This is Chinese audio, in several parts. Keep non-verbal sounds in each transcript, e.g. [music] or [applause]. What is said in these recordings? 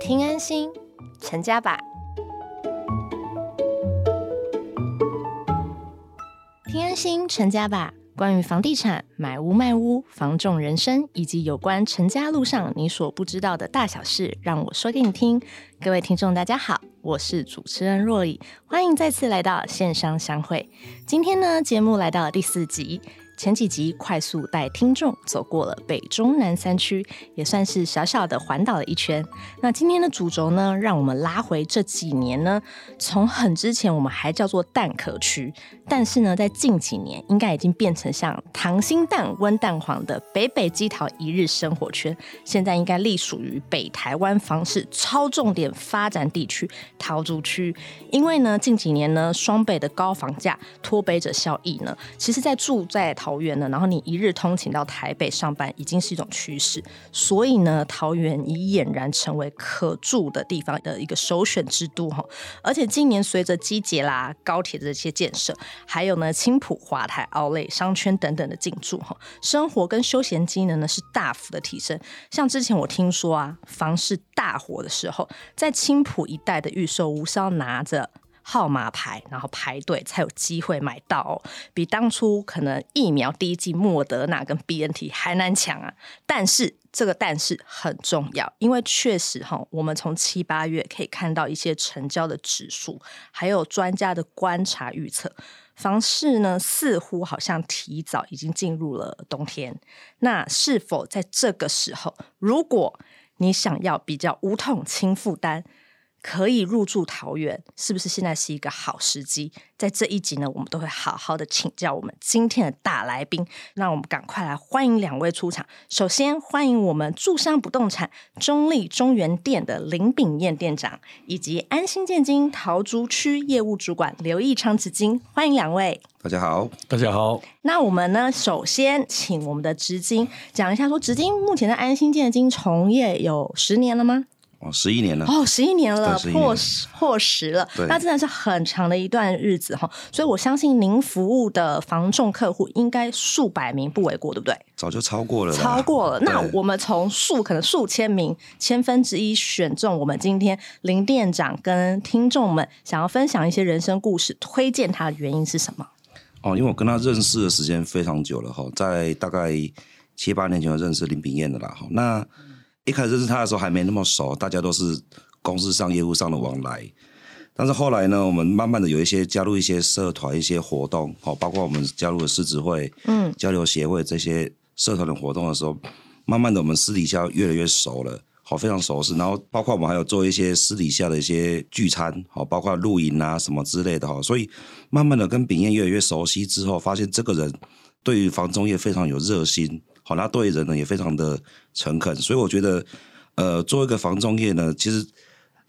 听安心，成家吧。听安心，成家吧。关于房地产、买屋卖屋、房仲人生，以及有关成家路上你所不知道的大小事，让我说给你听。各位听众，大家好，我是主持人若里，欢迎再次来到线上相会。今天呢，节目来到了第四集。前几集快速带听众走过了北中南三区，也算是小小的环岛了一圈。那今天的主轴呢，让我们拉回这几年呢，从很之前我们还叫做蛋壳区，但是呢，在近几年应该已经变成像溏心蛋温蛋黄的北北基桃一日生活圈，现在应该隶属于北台湾房市超重点发展地区桃竹区。因为呢，近几年呢，双北的高房价拖北者效益呢，其实在住在桃桃园呢，然后你一日通勤到台北上班已经是一种趋势，所以呢，桃园已俨然成为可住的地方的一个首选之都哈。而且今年随着机捷啦、高铁的这些建设，还有呢青浦、华台、奥莱商圈等等的进驻哈，生活跟休闲机能呢是大幅的提升。像之前我听说啊，房市大火的时候，在青浦一带的预售屋是要拿着。号码牌，然后排队才有机会买到，哦，比当初可能疫苗第一剂莫德纳跟 B N T 还难抢啊！但是这个但是很重要，因为确实哈，我们从七八月可以看到一些成交的指数，还有专家的观察预测，房市呢似乎好像提早已经进入了冬天。那是否在这个时候，如果你想要比较无痛轻负担？可以入住桃园，是不是现在是一个好时机？在这一集呢，我们都会好好的请教我们今天的大来宾。让我们赶快来欢迎两位出场。首先欢迎我们住商不动产中立中原店的林炳燕店长，以及安心建金桃竹区业务主管刘义昌子金，欢迎两位。大家好，大家好。那我们呢，首先请我们的直金讲一下，说直金目前在安心建金从业有十年了吗？哦，十一年了哦，十一年了，破十破十了，那真的是很长的一段日子哈。所以我相信您服务的房仲客户应该数百名不为过，对不对？早就超过了，超过了。那我们从数可能数千名千分之一选中，我们今天林店长跟听众们想要分享一些人生故事，推荐他的原因是什么？哦，因为我跟他认识的时间非常久了哈，在大概七八年前就认识林炳燕的啦哈，那。一开始认识他的时候还没那么熟，大家都是公司上业务上的往来。但是后来呢，我们慢慢的有一些加入一些社团、一些活动，好，包括我们加入了狮子会、嗯，交流协会这些社团的活动的时候，慢慢的我们私底下越来越熟了，好，非常熟识。然后包括我们还有做一些私底下的一些聚餐，好，包括露营啊什么之类的哈。所以慢慢的跟炳燕越来越熟悉之后，发现这个人对于房中业非常有热心。好，那对人呢也非常的诚恳，所以我觉得，呃，做一个房中业呢，其实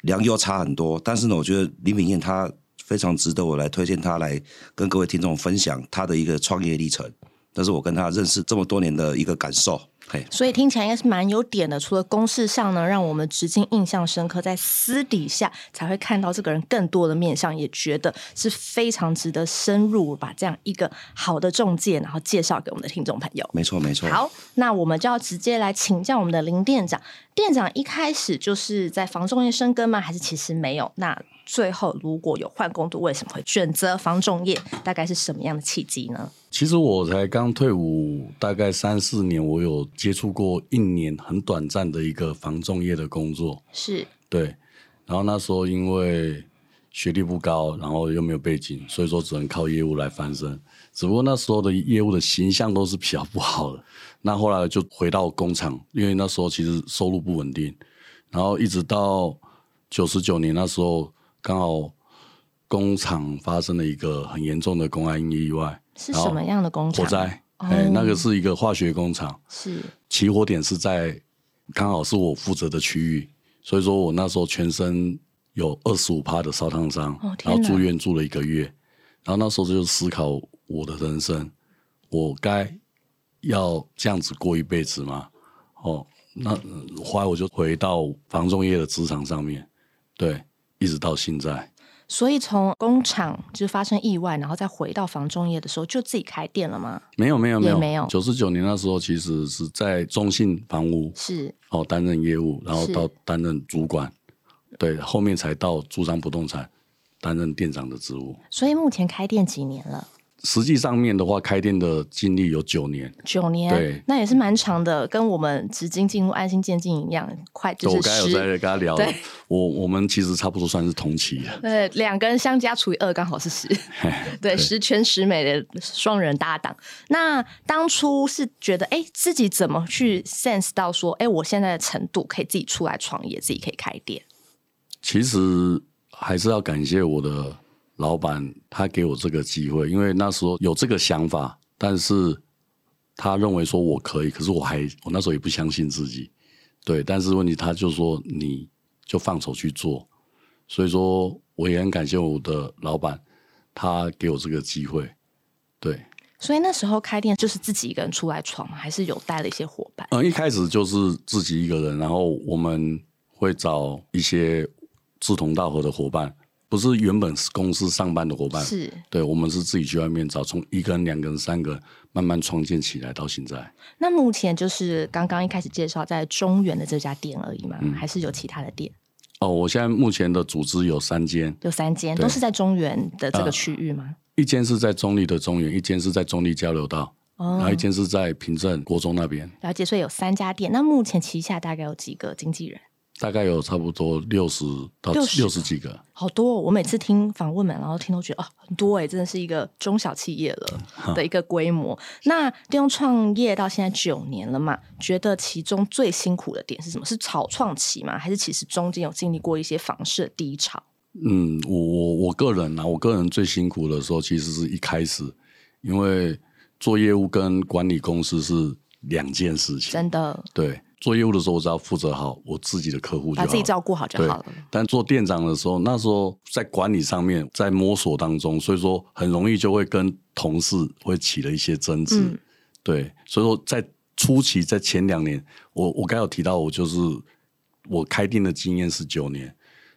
良莠差很多，但是呢，我觉得李敏燕她非常值得我来推荐她来跟各位听众分享她的一个创业历程，这是我跟她认识这么多年的一个感受。所以听起来应该是蛮有点的。除了公式上呢，让我们直接印象深刻，在私底下才会看到这个人更多的面相，也觉得是非常值得深入把这样一个好的中介，然后介绍给我们的听众朋友。没错，没错。好，那我们就要直接来请教我们的林店长。店长一开始就是在房仲业生根吗？还是其实没有？那最后如果有换工作，为什么会选择房仲业？大概是什么样的契机呢？其实我才刚退伍，大概三四年，我有接触过一年很短暂的一个房仲业的工作。是，对。然后那时候因为学历不高，然后又没有背景，所以说只能靠业务来翻身。只不过那时候的业务的形象都是比较不好的。那后来就回到工厂，因为那时候其实收入不稳定。然后一直到九十九年那时候，刚好工厂发生了一个很严重的公安意外。是什么样的工厂？火灾，哎，那个是一个化学工厂，是起火点是在刚好是我负责的区域，所以说我那时候全身有二十五趴的烧烫伤，然后住院住了一个月，然后那时候就思考我的人生，我该要这样子过一辈子吗？哦，那后来我就回到房仲业的职场上面，对，一直到现在。所以从工厂就是发生意外，然后再回到房仲业的时候，就自己开店了吗？没有没有没有没有九十九年那时候其实是在中信房屋是哦担任业务，然后到担任主管，对，后面才到珠商不动产担任店长的职务。所以目前开店几年了？实际上面的话，开店的经历有九年，九年，对那也是蛮长的，跟我们直经进入安心渐进一样，快就是我刚才有在十。跟他聊，我我们其实差不多算是同期的。对，两个人相加除以二，刚好是十。[laughs] 对，十全十美的双人搭档。那当初是觉得，哎，自己怎么去 sense 到说，哎，我现在的程度可以自己出来创业，自己可以开店。其实还是要感谢我的老板，他给我这个机会，因为那时候有这个想法，但是他认为说我可以，可是我还我那时候也不相信自己，对，但是问题他就说你就放手去做，所以说我也很感谢我的老板，他给我这个机会，对，所以那时候开店就是自己一个人出来闯？还是有带了一些伙伴？嗯，一开始就是自己一个人，然后我们会找一些志同道合的伙伴，不是原本是公司上班的伙伴，是。对，我们是自己去外面找，从一个人、两个人、三个慢慢创建起来到现在。那目前就是刚刚一开始介绍在中原的这家店而已吗？嗯还是有其他的店？哦，我现在目前的组织有三间，有三间，都是在中原的这个呃区域吗？一间是在中立的中原，一间是在中立交流道，然哦后一间是在平镇国中那边，了解，所以有三家店。那目前旗下大概有几个经纪人？大概有差不多六十到60六十几个。好多、哦，我每次听访问们，然后听都觉得哦，很多哎，真的是一个中小企业了的一个规模。那利用创业到现在九年了嘛，觉得其中最辛苦的点是什么？是草创期吗？还是其实中间有经历过一些房市的低潮？嗯，我我我个人啊，我个人最辛苦的时候，其实是一开始，因为做业务跟管理公司是两件事情。真的对，做业务的时候，我只要负责好我自己的客户就好，把自己照顾好就好了。但做店长的时候，那时候在管理上面在摸索当中，所以说很容易就会跟同事会起了一些争执。嗯对，所以说在初期，在前两年，我我刚有提到，我就是我开店的经验是九年，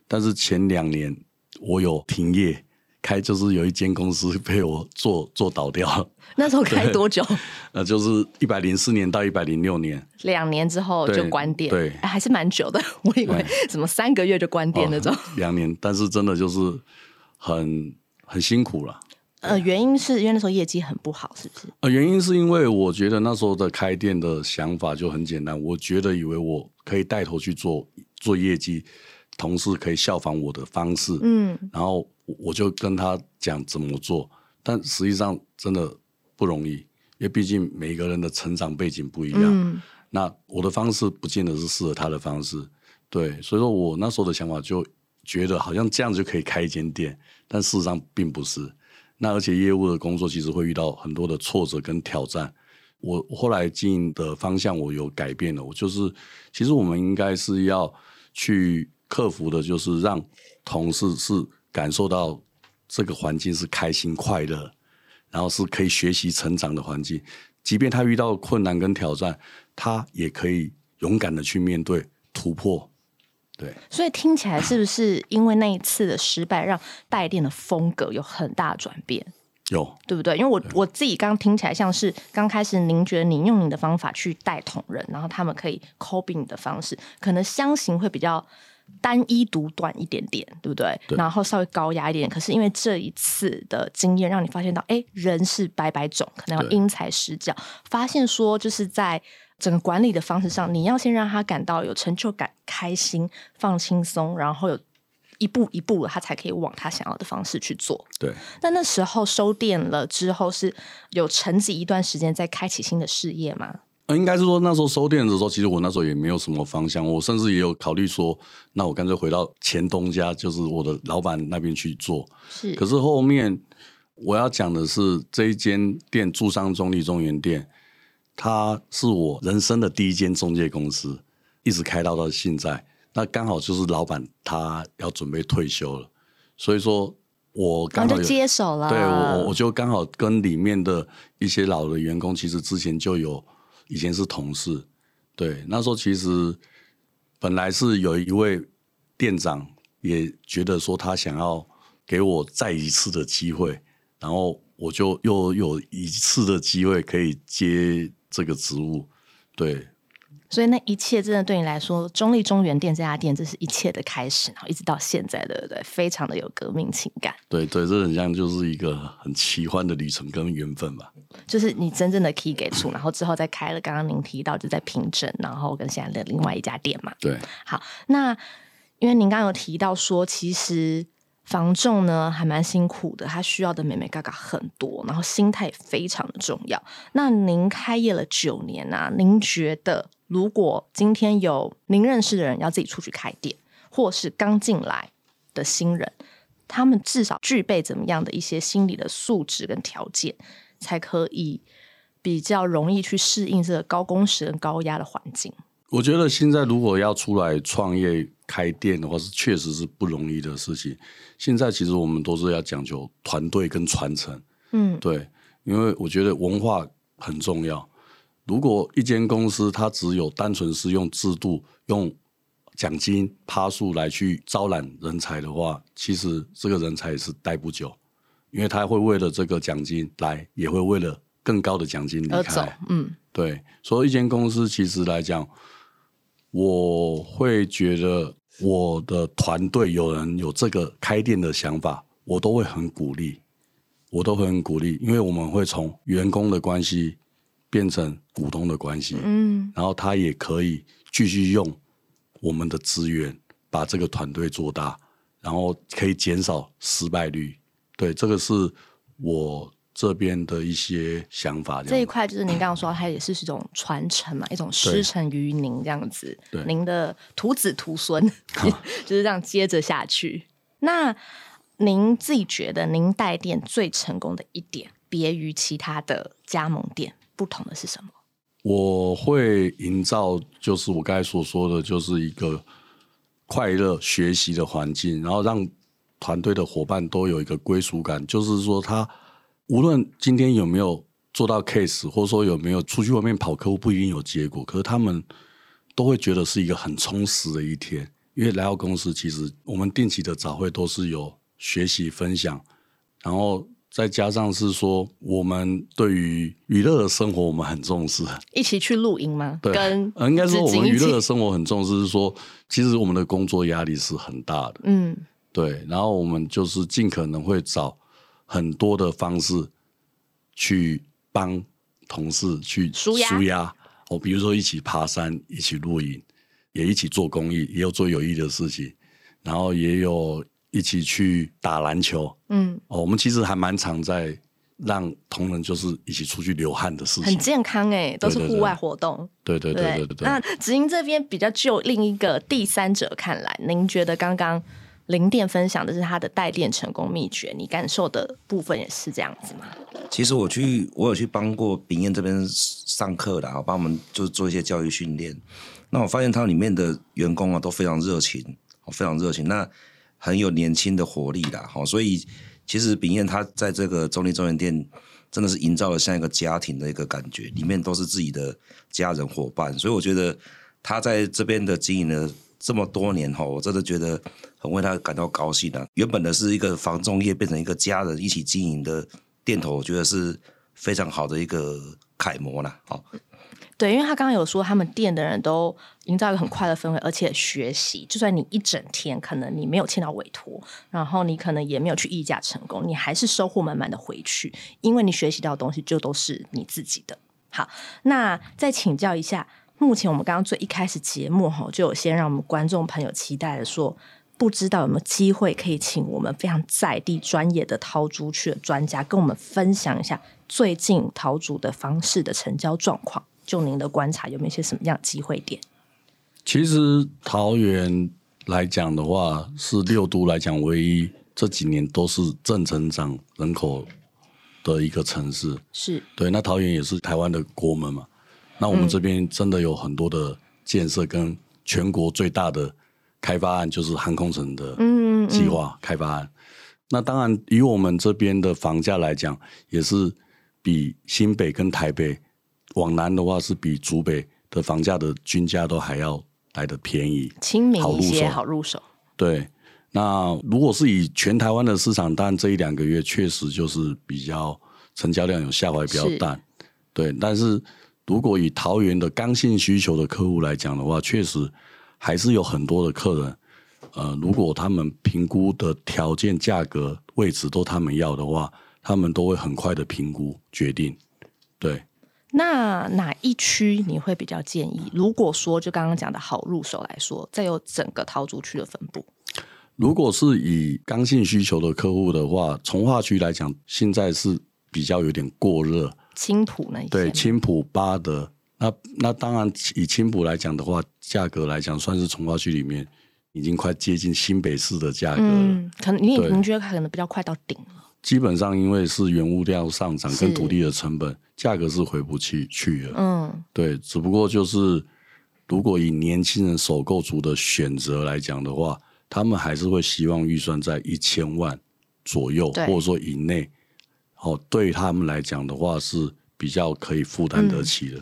但是前两年我有停业。开就是有一间公司被我做做倒掉了，[laughs] 那时候开多久？呃，就是一百零四年到一百零六年，两年之后就对关店，对哎还是蛮久的。我以为什么三个月就关店那种。哦两年，但是真的就是很很辛苦了。呃，原因是因为那时候业绩很不好，是不是？呃，原因是因为我觉得那时候的开店的想法就很简单，我觉得以为我可以带头去做做业绩，同事可以效仿我的方式，嗯，然后我就跟他讲怎么做，但实际上真的不容易，因为毕竟每个人的成长背景不一样，嗯。那我的方式不见得是适合他的方式，对，所以说我那时候的想法就觉得好像这样就可以开一间店，但事实上并不是。那而且业务的工作其实会遇到很多的挫折跟挑战。我我后来经营的方向我有改变了，我就是其实我们应该是要去克服的，就是让同事是感受到这个环境是开心快乐，然后是可以学习成长的环境。即便他遇到困难跟挑战，他也可以勇敢的去面对突破。对，所以听起来是不是因为那一次的失败，让带店的风格有很大的转变？有对不对？因为我我自己刚听起来像是刚开始，您觉得您用你的方法去带同人，然后他们可以 copy 你的方式，可能相形会比较单一独断一点点，对不对？对然后稍微高压一点。可是因为这一次的经验，让你发现到，哎，人是百百种，可能要因材施教，发现说就是在。整个管理的方式上，你要先让他感到有成就感、开心、放轻松，然后有一步一步的，他才可以往他想要的方式去做。对，那那时候收店了之后，是有沉寂一段时间，再开启新的事业吗？呃，应该是说那时候收店的时候，其实我那时候也没有什么方向，我甚至也有考虑说，那我干脆回到前东家，就是我的老板那边去做。是，可是后面我要讲的是，这一间店驻商中立中原店，它是我人生的第一间中介公司，一直开到到现在。那刚好就是老板他要准备退休了，所以说我刚好有接手了。对我我我就刚好跟里面的一些老的员工，其实之前就有以前是同事，对，那时候其实本来是有一位店长也觉得说他想要给我再一次的机会，然后我就又有一次的机会可以接这个职务，对，所以那一切真的对你来说，中立中原店这家店，这是一切的开始，然后一直到现在，对不对？非常的有革命情感。对对，这很像就是一个很奇幻的旅程跟缘分吧。就是你真正的 key 给出，然后之后再开了刚刚您提到就在平整，然后跟现在的另外一家店嘛。对，好，那因为您刚刚有提到说，其实房仲呢还蛮辛苦的，他需要的美美嘎嘎很多，然后心态也非常的重要。那您开业了九年啊，您觉得如果今天有您认识的人要自己出去开店，或是刚进来的新人，他们至少具备怎么样的一些心理的素质跟条件，才可以比较容易去适应这个高工时跟高压的环境？我觉得现在如果要出来创业开店的话，是确实是不容易的事情。现在其实我们都是要讲究团队跟传承，嗯，对，因为我觉得文化很重要。如果一间公司它只有单纯是用制度、用奖金、趴数来去招揽人才的话，其实这个人才也是待不久，因为他会为了这个奖金来，也会为了更高的奖金离开。，嗯对，所以一间公司其实来讲，我会觉得我的团队有人有这个开店的想法，我都会很鼓励，我都会很鼓励，因为我们会从员工的关系变成股东的关系，嗯，然后他也可以继续用我们的资源把这个团队做大，然后可以减少失败率。对，这个是我这边的一些想法。这一样块就是您刚刚说，它也是一种传承嘛，[coughs] 一种师承于您这样子对，您的徒子徒孙 [laughs] [laughs] 就是这样接着下去。那您自己觉得，您带店最成功的一点，别于其他的加盟店不同的是什么？我会营造，就是我刚才所说的，就是一个快乐学习的环境，然后让团队的伙伴都有一个归属感。就是说，他无论今天有没有做到 case，或者说有没有出去外面跑客户，不一定有结果，可是他们都会觉得是一个很充实的一天。因为来到公司，其实我们定期的早会都是有学习分享，然后再加上是说，我们对于娱乐的生活我们很重视。一起去露营吗？[laughs] 对，跟呃应该说我们娱乐的生活很重视，是说其实我们的工作压力是很大的，嗯对，然后我们就是尽可能会找很多的方式去帮同事去舒压。哦，比如说一起爬山，一起露营，也一起做公益，也有做有益的事情，然后也有一起去打篮球，嗯，哦，我们其实还蛮常在让同仁就是一起出去流汗的事情，很健康哎，都是户外活动。对对对对对对。那直营这边比较就另一个第三者看来，您觉得刚刚零店分享的是他的带店成功秘诀，你感受的部分也是这样子吗？其实我去，我有去帮过炳燕这边上课的啊，帮我们就做一些教育训练。那我发现他里面的员工啊都非常热情，非常热情，那很有年轻的活力啦。好，所以其实炳燕他在这个中立中原店真的是营造了像一个家庭的一个感觉，里面都是自己的家人伙伴，所以我觉得他在这边的经营了这么多年哈，我真的觉得很为他感到高兴啊。原本的是一个房仲业变成一个家人一起经营的店头，我觉得是非常好的一个楷模啦。好，对，因为他刚刚有说，他们店的人都营造一个很快乐氛围，而且学习。就算你一整天可能你没有签到委托，然后你可能也没有去议价成功，你还是收获满满的回去，因为你学习到的东西就都是你自己的。好，那再请教一下，目前我们刚刚最一开始节目哈，就有先让我们观众朋友期待的说，不知道有没有机会可以请我们非常在地专业的陶竹区的专家跟我们分享一下最近陶竹的方式的成交状况。就您的观察，有没有一些什么样的机会点？其实桃园来讲的话，是六都来讲唯一这几年都是正成长人口的一个城市。是对，那桃园也是台湾的国门嘛。那我们这边真的有很多的建设，跟全国最大的开发案就是航空城的嗯计划开发案。那当然，以我们这边的房价来讲，也是比新北跟台北往南的话，是比竹北的房价的均价都还要来的便宜。亲民一些，好入手好入手。对，那如果是以全台湾的市场，当然这一两个月确实就是比较成交量有下滑，比较是淡。对，但是如果以桃园的刚性需求的客户来讲的话，确实还是有很多的客人，呃，如果他们评估的条件、价格、位置都他们要的话，他们都会很快的评估决定。对，那哪一区你会比较建议？如果说就刚刚讲的好入手来说，再有整个桃竹区的分布，如果是以刚性需求的客户的话，从化区来讲，现在是比较有点过热。青浦那一些对，青浦八德，那那当然以青浦来讲的话，价格来讲算是从化区里面已经快接近新北市的价格了。嗯，可能你对你觉得可能比较快到顶了，基本上因为是原物料上涨跟土地的成本，价格是回不去去了。嗯，对，只不过就是如果以年轻人首购族的选择来讲的话，他们还是会希望预算在一千万左右，或者说以内。哦，对于他们来讲的话是比较可以负担得起的。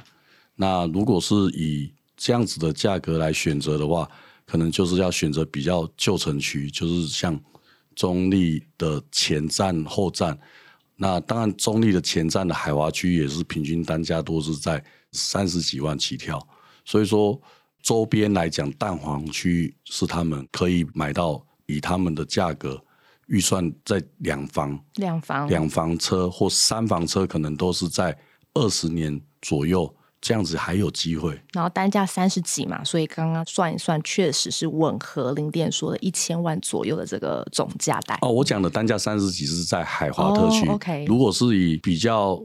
那如果是以这样子的价格来选择的话，可能就是要选择比较旧城区，就是像中立的前站、后站。那当然，中立的前站的海华区也是平均单价都是在三十几万起跳，所以说周边来讲，蛋黄区是他们可以买到以他们的价格预算在两房两房两房车或三房车，可能都是在二十年左右这样子还有机会。然后单价三十几嘛，所以刚刚算一算，确实是吻合林店说的一千万左右的这个总价带。哦，我讲的单价三十几是在海华特区、哦，OK 如果是以比较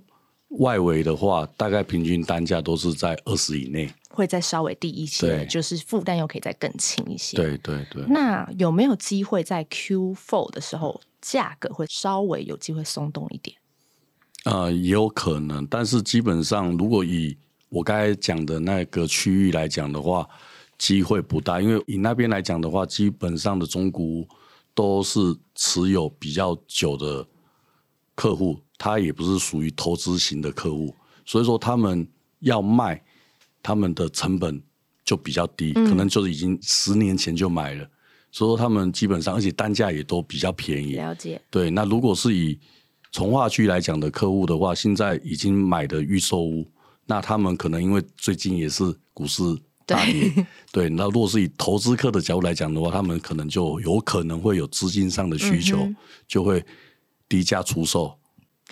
外围的话，大概平均单价都是在二十以内。会再稍微低一些，就是负担又可以再更轻一些。，对对对。那有没有机会在 Q4 的时候价格会稍微有机会松动一点？呃，也有可能，但是基本上，如果以我刚才讲的那个区域来讲的话，机会不大，因为以那边来讲的话，基本上的中古都是持有比较久的客户，他也不是属于投资型的客户，所以说他们要卖，他们的成本就比较低，可能就是已经十年前就买了，所以说他们基本上，而且单价也都比较便宜，了解，对，那如果是以从化区来讲的客户的话，现在已经买的预售屋，那他们可能因为最近也是股市大跌，[laughs] 对，那如果是以投资客的角度来讲的话，他们可能就有可能会有资金上的需求，嗯就会低价出售。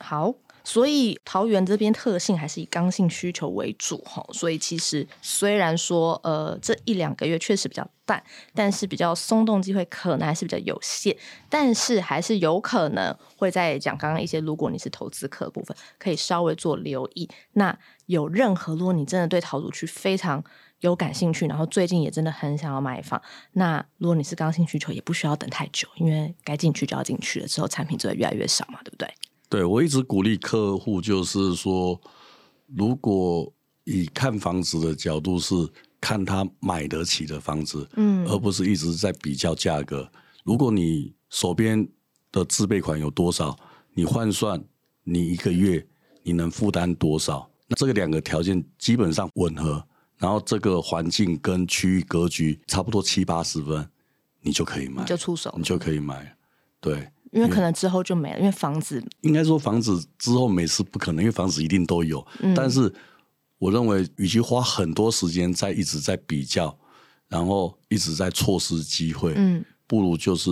好。所以桃园这边特性还是以刚性需求为主哈，所以其实虽然说呃这一两个月确实比较淡，但是比较松动机会可能还是比较有限，但是还是有可能会在讲刚刚一些，如果你是投资客部分，可以稍微做留意。那有任何如果你真的对桃竹区非常有感兴趣，然后最近也真的很想要买房，那如果你是刚性需求，也不需要等太久，因为该进去就要进去了，之后产品就会越来越少嘛，对不对？对我一直鼓励客户，就是说，如果以看房子的角度是看他买得起的房子，嗯而不是一直在比较价格。如果你手边的自备款有多少，你换算你一个月你能负担多少，那这个两个条件基本上吻合，然后这个环境跟区域格局差不多七八十分，你就可以买你，就出手你就可以买。对，因为可能之后就没了，因为房子应该说房子之后没事不可能，因为房子一定都有。嗯但是我认为，与其花很多时间在一直在比较，然后一直在错失机会，嗯不如就是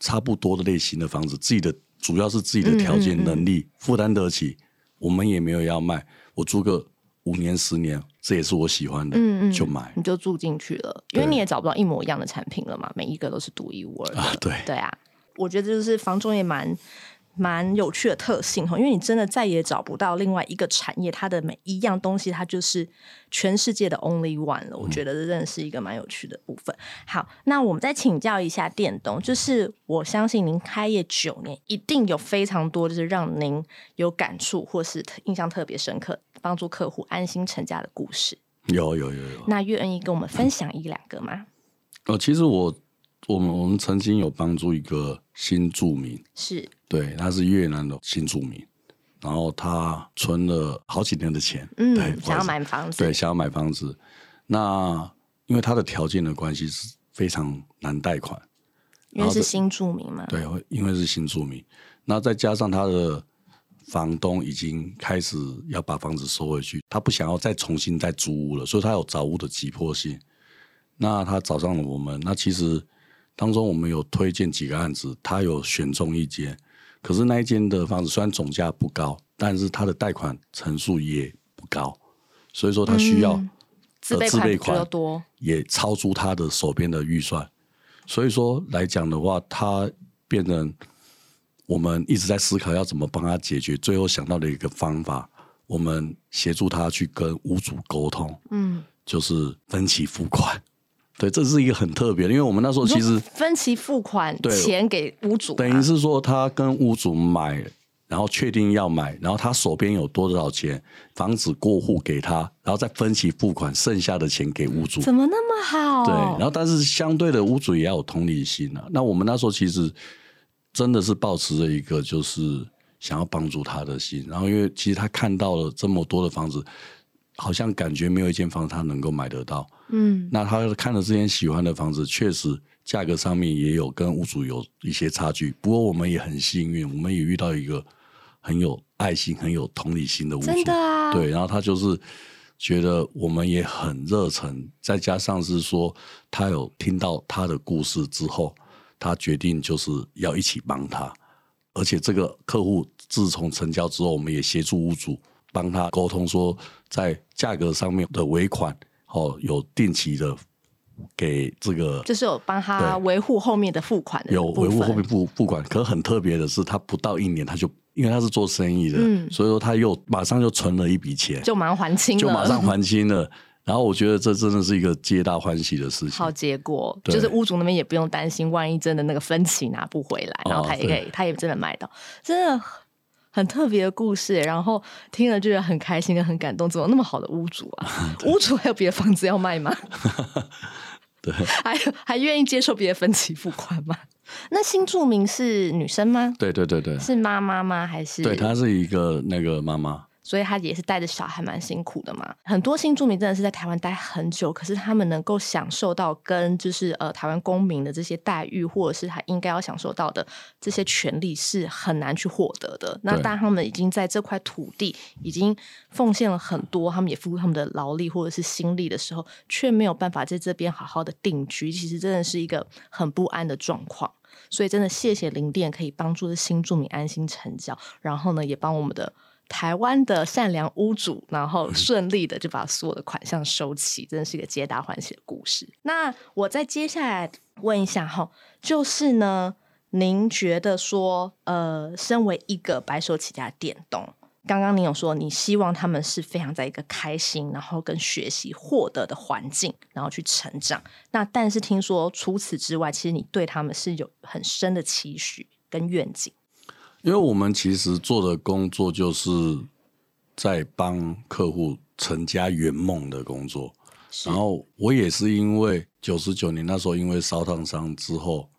差不多的类型的房子，自己的主要是自己的条件嗯嗯嗯能力负担得起，我们也没有要卖，我租个五年十年，这也是我喜欢的，嗯嗯，就买你就住进去了，因为你也找不到一模一样的产品了嘛，每一个都是独一无二的。啊。对，对啊，我觉得这就是房中也蛮蛮有趣的特性哈，因为你真的再也找不到另外一个产业，它的每一样东西，它就是全世界的 only one 了。我觉得这真的是一个蛮有趣的部分。好，那我们再请教一下店东，就是我相信您开业九年，一定有非常多就是让您有感触或是印象特别深刻，帮助客户安心成家的故事。有有有有。那愿意跟我们分享一两个吗？呃，其实我我们我们曾经有帮助一个新住民，是，对，他是越南的新住民，然后他存了好几年的钱，嗯对，，想要买房子，对，想要买房子。那因为他的条件的关系是非常难贷款，因为是新住民嘛。对，因为是新住民，那再加上他的房东已经开始要把房子收回去，他不想要再重新再租屋了，所以他有找屋的急迫性。那他找上了我们，那其实当中我们有推荐几个案子，他有选中一间，可是那一间的房子虽然总价不高，但是他的贷款成数也不高，所以说他需要、嗯自呃备款多，也超出他的手边的预算，所以说来讲的话，他变成我们一直在思考要怎么帮他解决，最后想到的一个方法，我们协助他去跟屋主沟通，嗯，就是分期付款。对，这是一个很特别的，因为我们那时候其实分期付款对钱给屋主嘛，等于是说他跟屋主买，然后确定要买，然后他手边有多少钱，房子过户给他，然后再分期付款，剩下的钱给屋主。怎么那么好？对，然后但是相对的屋主也要有同理心啊。那我们那时候其实真的是抱持着一个就是想要帮助他的心，然后因为其实他看到了这么多的房子，好像感觉没有一间房子他能够买得到。嗯，那他看了这间喜欢的房子，确实价格上面也有跟屋主有一些差距。不过我们也很幸运，我们也遇到一个很有爱心、很有同理心的屋主。真的啊，对，然后他就是觉得我们也很热忱，再加上是说他有听到他的故事之后，他决定就是要一起帮他，而且这个客户自从成交之后，我们也协助屋主帮他沟通说，在价格上面的尾款哦有定期的给这个就是有帮他对维护后面的付款的有维护后面付付款，可很特别的是，他不到一年他就因为他是做生意的，嗯。所以说他又马上就存了一笔钱，就马上还清了，就马上还清了。然后我觉得这真的是一个皆大欢喜的事情。好结果，就是屋主那边也不用担心，万一真的那个分期拿不回来，哦然后他也可以，对。他也真的买到，真的很特别的故事。然后听了就觉得很开心跟很感动，怎么那么好的屋主啊？[laughs] 屋主还有别的房子要卖吗？[laughs] 对，[laughs] 还有还愿意接受别的分期付款吗？那新住民是女生吗？对对对对，是妈妈吗？还是对，她是一个那个妈妈，所以他也是带着小孩蛮辛苦的嘛。很多新住民真的是在台湾待很久，可是他们能够享受到跟就是呃台湾公民的这些待遇，或者是他应该要享受到的这些权利，是很难去获得的。那对当他们已经在这块土地已经奉献了很多，他们也付出他们的劳力或者是心力的时候，却没有办法在这边好好的定居，其实真的是一个很不安的状况。所以真的谢谢林店可以帮助这新住民安心成交，然后呢也帮我们的台湾的善良屋主，然后顺利的就把所有的款项收齐，真的是一个皆大欢喜的故事。那我再接下来问一下哈，就是呢，您觉得说，呃，身为一个白手起家的店东，刚刚您有说你希望他们是非常在一个开心，然后跟学习获得的环境，然后去成长。那但是听说除此之外，其实你对他们是有很深的期许跟愿景。因为我们其实做的工作就是在帮客户成家圆梦的工作。然后我也是因为九十九年那时候因为烧烫伤之后，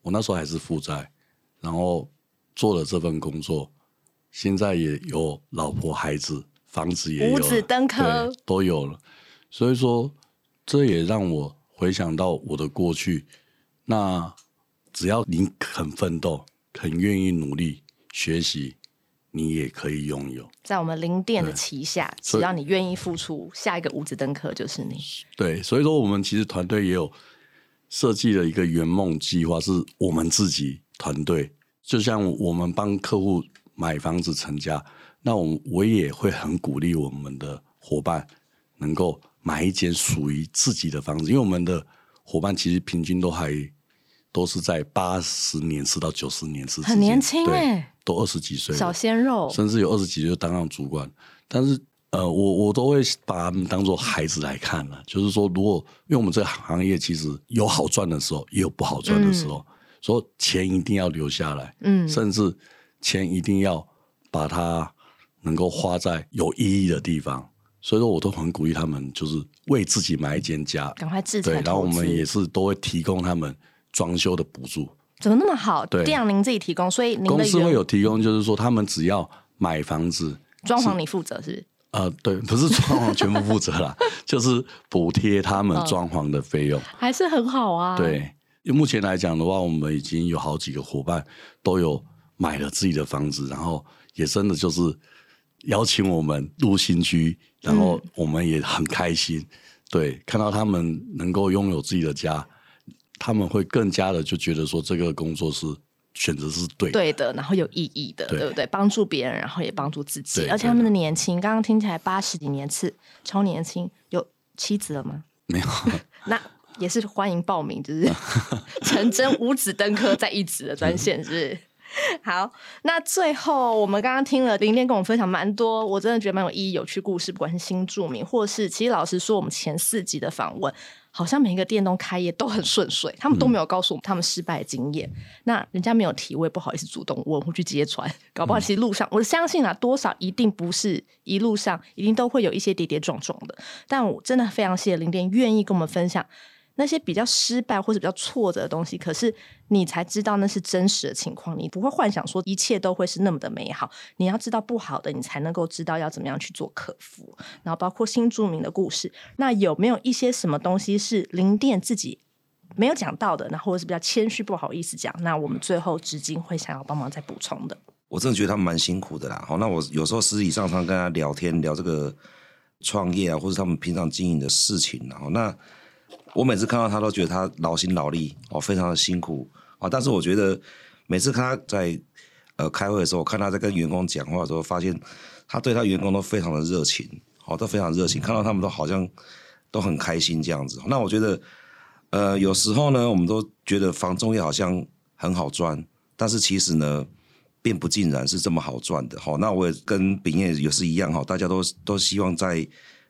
我那时候还是负债，然后做了这份工作，现在也有老婆孩子，房子也五子登科都有了，所以说这也让我回想到我的过去。那只要你肯奋斗，肯愿意努力学习，你也可以拥有。在我们零店的旗下，只要你愿意付出，下一个五子登科就是你。对，所以说我们其实团队也有设计了一个圆梦计划，是我们自己团队，就像我们帮客户买房子成家，那我我也会很鼓励我们的伙伴能够买一间属于自己的房子，因为我们的伙伴其实平均都还都是在八十年次到九十年次之间，很年轻对欸都二十几岁，小鲜肉，甚至有二十几岁就当上主管。但是呃，我我都会把他们当做孩子来看了。就是说，如果因为我们这个行业其实有好赚的时候，也有不好赚的时候，说钱一定要留下来，嗯，甚至钱一定要把它能够花在有意义的地方。所以说，我都很鼓励他们，就是为自己买一间家。赶快制裁，对然后我们也是都会提供他们装修的补助。怎么那么好？对店您自己提供，所以您公司会有提供，就是说他们只要买房子，装潢你负责是不是？呃，对，不是装潢全部负责啦，[laughs] 就是补贴他们装潢的费用。还是很好啊。，对，目前来讲的话，我们已经有好几个伙伴都有买了自己的房子，然后也真的就是邀请我们入新居，然后我们也很开心。对，看到他们能够拥有自己的家，他们会更加的就觉得说这个工作是选择是对的。对的，然后有意义的，对对不对？帮助别人，然后也帮助自己，而且他们的年轻，刚刚听起来八十几年次，超年轻，有妻子了吗？没有，[laughs] 那也是欢迎报名，就是 [laughs] 成真五子登科在一子的专线，是不是？[laughs] 好，那最后我们刚刚听了林天跟我们分享蛮多，我真的觉得蛮有意义、有趣故事，不管是新著名，或是其实老实说，我们前四集的访问，好像每一个店都开业都很顺遂，他们都没有告诉我们他们失败的经验。那人家没有提，我也不好意思主动问或去揭穿，搞不好其实路上，我相信啊，多少一定不是一路上一定都会有一些跌跌撞撞的。但我真的非常谢谢林店愿意跟我们分享。那些比较失败或者比较挫折的东西，可是你才知道那是真实的情况，你不会幻想说一切都会是那么的美好。你要知道不好的，你才能够知道要怎么样去做克服。然后包括新著名的故事，那有没有一些什么东西是林店自己没有讲到的，然后或者是比较谦虚不好意思讲？那我们最后至今会想要帮忙再补充的。我真的觉得他们蛮辛苦的啦。好，那我有时候私底上常跟他聊天，聊这个创业啊，或者他们平常经营的事情，然后那我每次看到他都觉得他劳心劳力哦，非常的辛苦啊。但是我觉得每次看他在呃开会的时候，我看他在跟员工讲话的时候，发现他对他员工都非常的热情，哦，都非常热情，看到他们都好像都很开心这样子。那我觉得呃有时候呢，我们都觉得房中业好像很好赚，但是其实呢。并不尽然是这么好赚的，好，那我也跟炳业也是一样，哈，大家都都希望在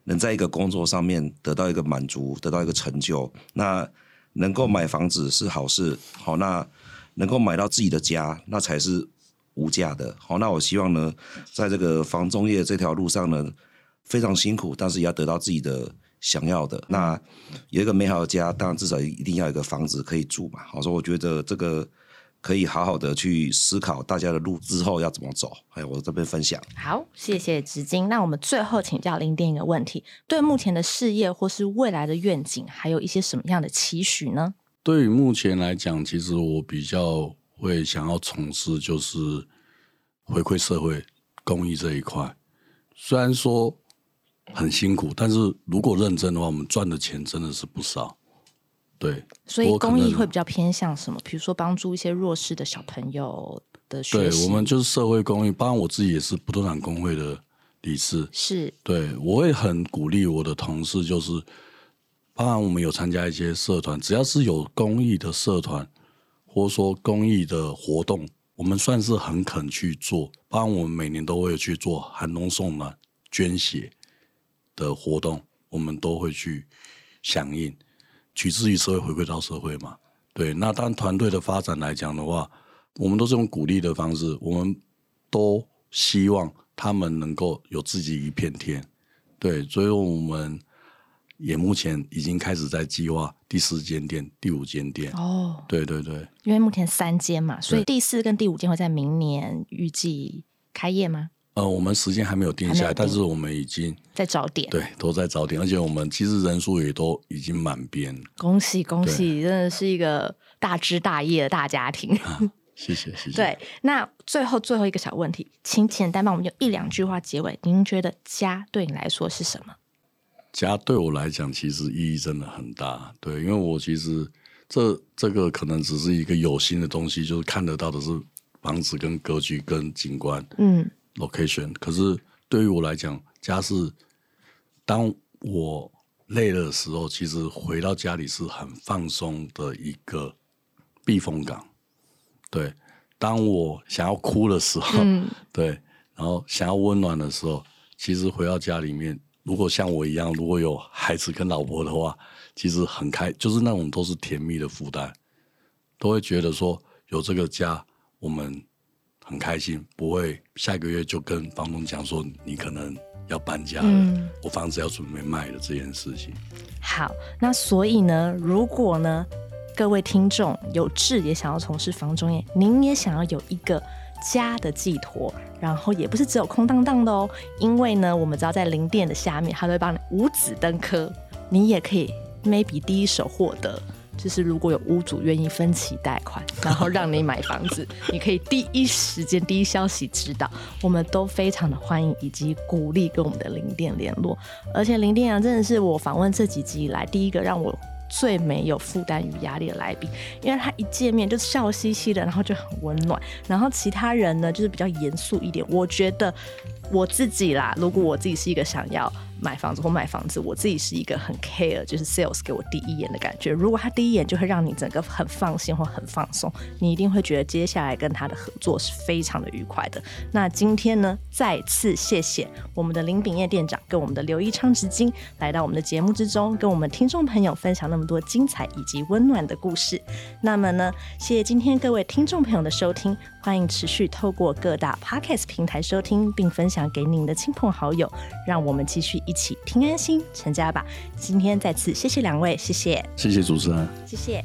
能在一个工作上面得到一个满足，得到一个成就。那能够买房子是好事，好，那能够买到自己的家，那才是无价的。好，那我希望呢，在这个房中业这条路上呢，非常辛苦，但是也要得到自己的想要的。那有一个美好的家，当然至少一定要有一个房子可以住嘛。好，说我觉得这个。可以好好的去思考大家的路之后要怎么走，还有我这边分享。好，谢谢直金。那我们最后请教林店一个问题：对目前的事业或是未来的愿景，还有一些什么样的期许呢？对于目前来讲，其实我比较会想要从事就是回馈社会、公益这一块。虽然说很辛苦，但是如果认真的话，我们赚的钱真的是不少。对，所以公益会比较偏向什么？比如说帮助一些弱势的小朋友的学习。对，我们就是社会公益。包括我自己也是不动产工会的理事。是，对我会很鼓励我的同事，就是当然我们有参加一些社团，只要是有公益的社团，或者说公益的活动，我们算是很肯去做。包含我们每年都会去做寒冬送暖、捐血的活动，我们都会去响应。取之于社会，回馈到社会嘛？对，那当团队的发展来讲的话，我们都是用鼓励的方式，我们都希望他们能够有自己一片天。对，所以我们也目前已经开始在计划第四间店、第五间店。哦，对对对，因为目前三间嘛，所以第四跟第五间会在明年预计开业吗？呃，我们时间还没有定下来，但是我们已经在找点，对，都在找点，而且我们其实人数也都已经满编。恭喜恭喜，真的是一个大枝大叶的大家庭。谢谢谢谢。对，那最后最后一个小问题，请简单帮我们用一两句话结尾。您觉得家对你来说是什么？家对我来讲，其实意义真的很大。对，因为我其实这这个可能只是一个有形的东西，就是看得到的是房子、跟格局、跟景观。嗯。location，可是对于我来讲，家是当我累了的时候，其实回到家里是很放松的一个避风港。对，当我想要哭的时候，[laughs] 对，然后想要温暖的时候，其实回到家里面，如果像我一样，如果有孩子跟老婆的话，其实很开，就是那种都是甜蜜的负担，都会觉得说有这个家，我们。很开心，不会下个月就跟房东讲说你可能要搬家了，我房子要准备卖了这件事情。好，那所以呢，如果呢各位听众有志也想要从事房中业，您也想要有一个家的寄托，然后也不是只有空荡荡的哦，因为呢我们只要在零店的下面，他都会帮你五子登科，你也可以 maybe 第一手获得就是如果有屋主愿意分期贷款，然后让你买房子，[laughs] 你可以第一时间、第一消息知道，我们都非常的欢迎以及鼓励跟我们的零店联络。而且林店阳真的是我访问这几集以来第一个让我最没有负担与压力的来宾，因为他一见面就笑嘻嘻的，然后就很温暖。然后其他人呢，就是比较严肃一点。我觉得我自己啦，如果我自己是一个想要。买房子或卖房子，我自己是一个很 care，就是 sales 给我第一眼的感觉。如果他第一眼就会让你整个很放心或很放松，你一定会觉得接下来跟他的合作是非常的愉快的。那今天呢，再次谢谢我们的林炳业店长跟我们的刘一昌执金来到我们的节目之中，跟我们听众朋友分享那么多精彩以及温暖的故事。那么呢，谢谢今天各位听众朋友的收听，欢迎持续透过各大 podcast 平台收听，并分享享给您的亲朋好友，让我们继续。一起听安心成家吧！今天再次谢谢两位，谢谢，谢谢主持人，谢谢。